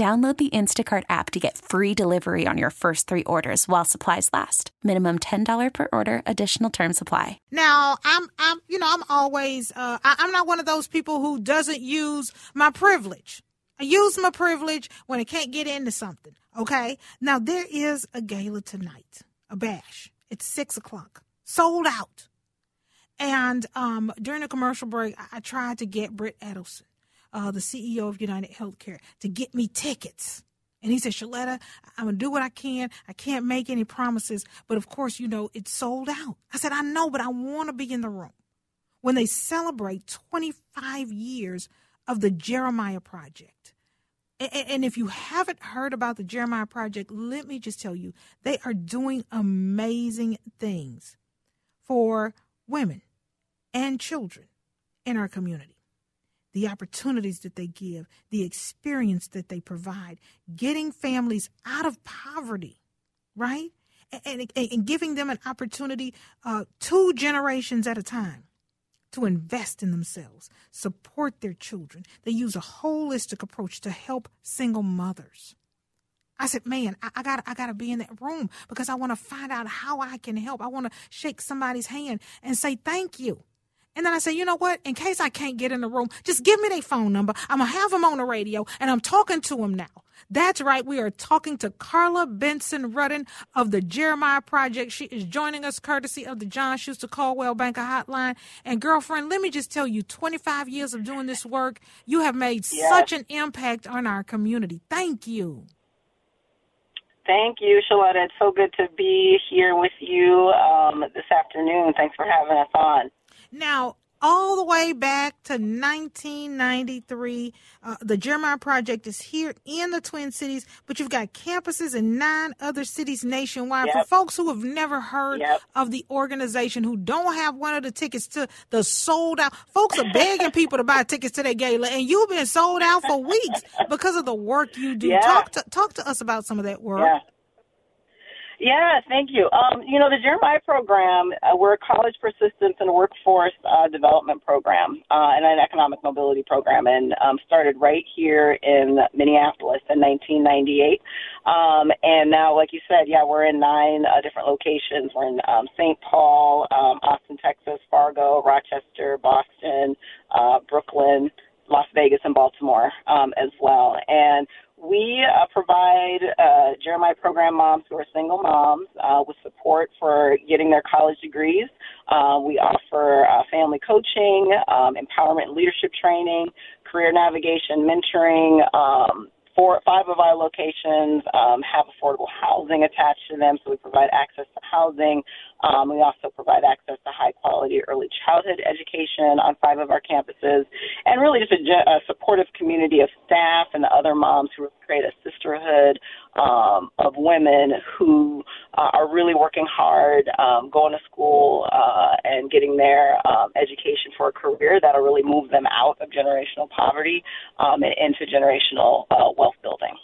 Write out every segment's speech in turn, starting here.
Download the Instacart app to get free delivery on your first three orders while supplies last. Minimum $10 per order, additional term supply. Now, I'm, I'm, you know, I'm always, uh, I, I'm not one of those people who doesn't use my privilege. I use my privilege when I can't get into something. Okay. Now, there is a gala tonight, a bash. It's six o'clock, sold out. And um, during the commercial break, I, I tried to get Britt Edelson uh, the CEO of United Healthcare, to get me tickets. And he said, Shaletta, I'm going to do what I can. I can't make any promises. But of course, you know, it's sold out. I said, I know, but I want to be in the room. When they celebrate 25 years of the Jeremiah Project. And if you haven't heard about the Jeremiah Project, let me just tell you, they are doing amazing things for women and children in our community the opportunities that they give, the experience that they provide, getting families out of poverty, right? And, and, and giving them an opportunity uh, two generations at a time to invest in themselves, support their children. They use a holistic approach to help single mothers. I said, man, I, I got I gotta be in that room because I want to find out how I can help. I want to shake somebody's hand and say thank you. And then I say, you know what? In case I can't get in the room, just give me their phone number. I'm going to have them on the radio and I'm talking to them now. That's right. We are talking to Karla Benson Rutten of the Jeremiah Project. She is joining us courtesy of the John Schuster Coldwell Banker Hotline. And girlfriend, let me just tell you 25 years of doing this work, you have made yes. such an impact on our community. Thank you. Thank you, Shaletta. It's so good to be here with you um, this afternoon. Thanks for having us on. Now, all the way back to 1993. Uh, the Jeremiah Project is here in the Twin Cities, but you've got campuses in nine other cities nationwide. Yep. For folks who have never heard yep. of the organization, who don't have one of the tickets to the sold out, folks are begging people to buy tickets to their gala, and you've been sold out for weeks because of the work you do. Yeah. Talk to talk to us about some of that work. Yeah. Yeah, thank you. Um, you know, the Jeremiah program, uh, we're a college persistence and workforce uh, development program uh, and an economic mobility program, and um, started right here in Minneapolis in 1998. Um, and now, like you said, yeah, we're in nine uh, different locations. We're in um, St. Paul, um, Austin, Texas, Fargo, Rochester, Boston, uh, Brooklyn. Las Vegas and Baltimore um, as well. And we uh, provide uh, Jeremiah program moms who single moms uh, with support for getting their college degrees. Uh, we offer uh, family coaching, um, empowerment leadership training, career navigation, mentoring. Um, four, five of our locations um, have affordable housing attached to them, so we provide access to housing. Um, we also provide access to high quality early childhood education on five of our campuses, and really just a, a supportive community of staff and the other moms who create a sisterhood um, of women who uh, are really working hard, um, going to school, uh, and getting their um, education for a career that'll really move them out of generational poverty um, and into generational uh, wealth building.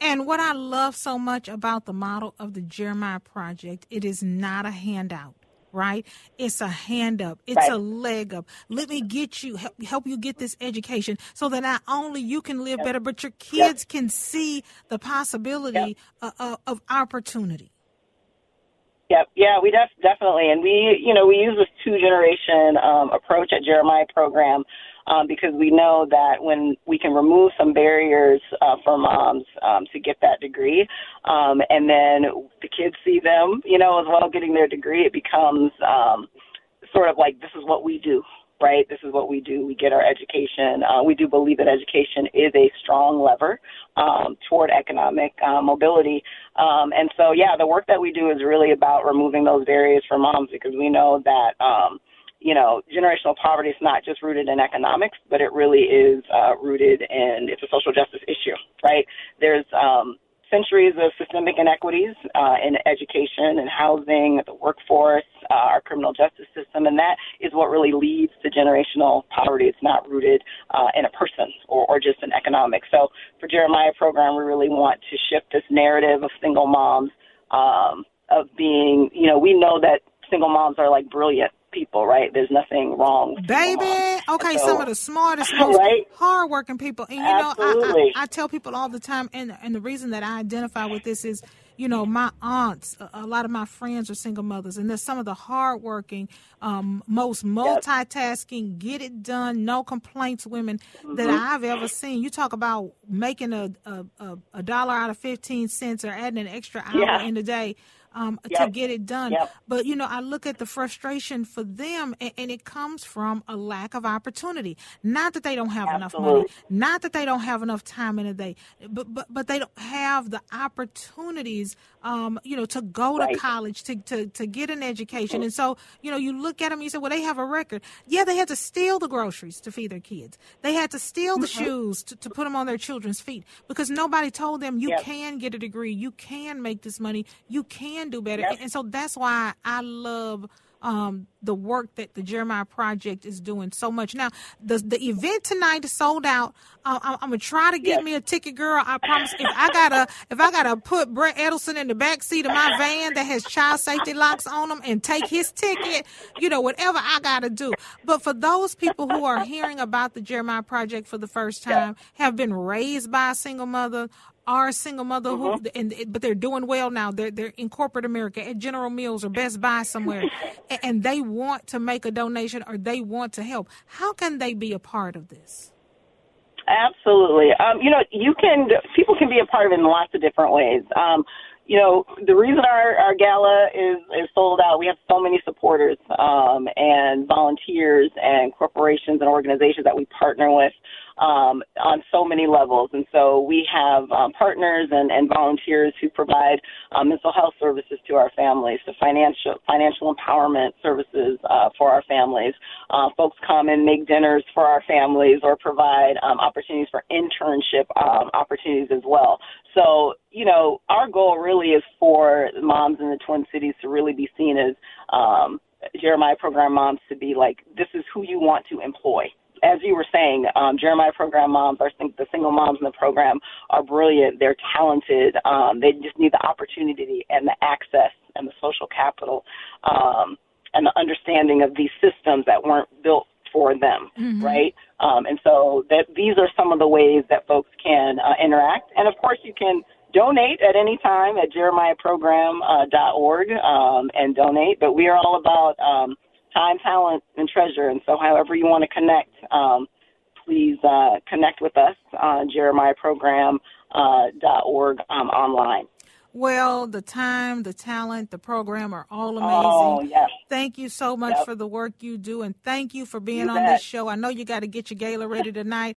And what I love so much about the model of the Jeremiah Project, it is not a handout right? It's a hand up. It's right. a leg up. Let me get you help, help you get this education so that not only you can live yep. better, but your kids yep. can see the possibility yep. uh, uh, of opportunity. Yep. Yeah, we def- definitely, and we, you know, we use this two generation um, approach at Jeremiah program um, because we know that when we can remove some barriers uh, for moms um, to get that degree, um, and then the kids see them, you know, as well getting their degree, it becomes um, sort of like this is what we do, right? This is what we do. We get our education. Uh, we do believe that education is a strong lever um, toward economic uh, mobility. Um, and so, yeah, the work that we do is really about removing those barriers for moms because we know that. Um, you know, generational poverty is not just rooted in economics, but it really is uh, rooted in it's a social justice issue, right? There's um, centuries of systemic inequities uh, in education and housing, the workforce, uh, our criminal justice system, and that what really leads to generational poverty. It's not rooted uh, in a person or, or just in economics. So for Jeremiah program, we really want to shift this narrative of single moms um, of being, you know, we know that single moms are like brilliant people, right? There's nothing wrong. Baby, okay, so, some of the smartest, most right? hardworking people. And you Absolutely. know, I, I, I, tell people all the time, and and the reason that I identify with this is, you know, my aunts, a, lot of my friends are single mothers, and they're some of the hardworking, um, most multitasking, get it done, no complaints women mm-hmm. that I've ever seen. You talk about making a a, a, a dollar out of fifteen cents or adding an extra hour yeah. in the day um, yep. to get it done. Yep. But you know, I look at the frustration for them, and, and, it comes from a lack of opportunity. Not that they don't have Absolutely. enough money, not that they don't have enough time in a day, but but but they don't have the opportunities, um, you know, to go right. to college to, to to get an education. And so, you know, you look at them, you say, well, they have a record. Yeah, they had to steal the groceries to feed their kids. They had to steal the mm-hmm. shoes to, to put them on their children's feet because nobody told them you yep. can get a degree, you can make this money, you can do better. And, and so that's why I love um, the work that the Jeremiah Project is doing so much. Now, the the event tonight is sold out. Uh, I'm, I'm, gonna try to get yes. me a ticket, girl. I promise. If I gotta, if I gotta put Brett Edelson in the back seat of my van that has child safety locks on them and take his ticket, you know, whatever I gotta do. But for those people who are hearing about the Jeremiah Project for the first time, have been raised by a single mother, are a single mother mm-hmm. who, and but they're doing well now. They're they're in corporate America at General Mills or Best Buy somewhere, and, and they want to make a donation or they want to help. How can they be a part of this? Absolutely. Um, you know, you can people can be a part of it in lots of different ways. Um, you know, the reason our, our gala is, is sold out, we have so many supporters um, and volunteers and corporations and organizations that we partner with um, on so many levels. And so we have um, partners and, and volunteers who provide um, mental health services to our families, so financial financial empowerment services uh, for our families. Uh, folks come and make dinners for our families or provide um, opportunities for internship um, opportunities as well. So you know, our goal really is for moms in the Twin Cities to really be seen as um, Jeremiah program moms to be like, this is who you want to employ as you were saying, um, Jeremiah program moms, or the single moms in the program, are brilliant. They're talented. Um, they just need the opportunity and the access and the social capital um, and the understanding of these systems that weren't built for them, mm-hmm. right? Um, and so that these are some of the ways that folks can uh, interact. And of course, you can donate at any time at jeremiahprogram.org uh, um, and donate. But we are all about um, time, talent, and treasure. And so, however you want to connect, um, please uh, connect with us on jeremiahprogram.org uh, um, online. Well, the time, the talent, the program are all amazing. Oh, yes. Thank you so much yep. for the work you do, and thank you for being you on bet. this show. I know you got to get your gala ready tonight.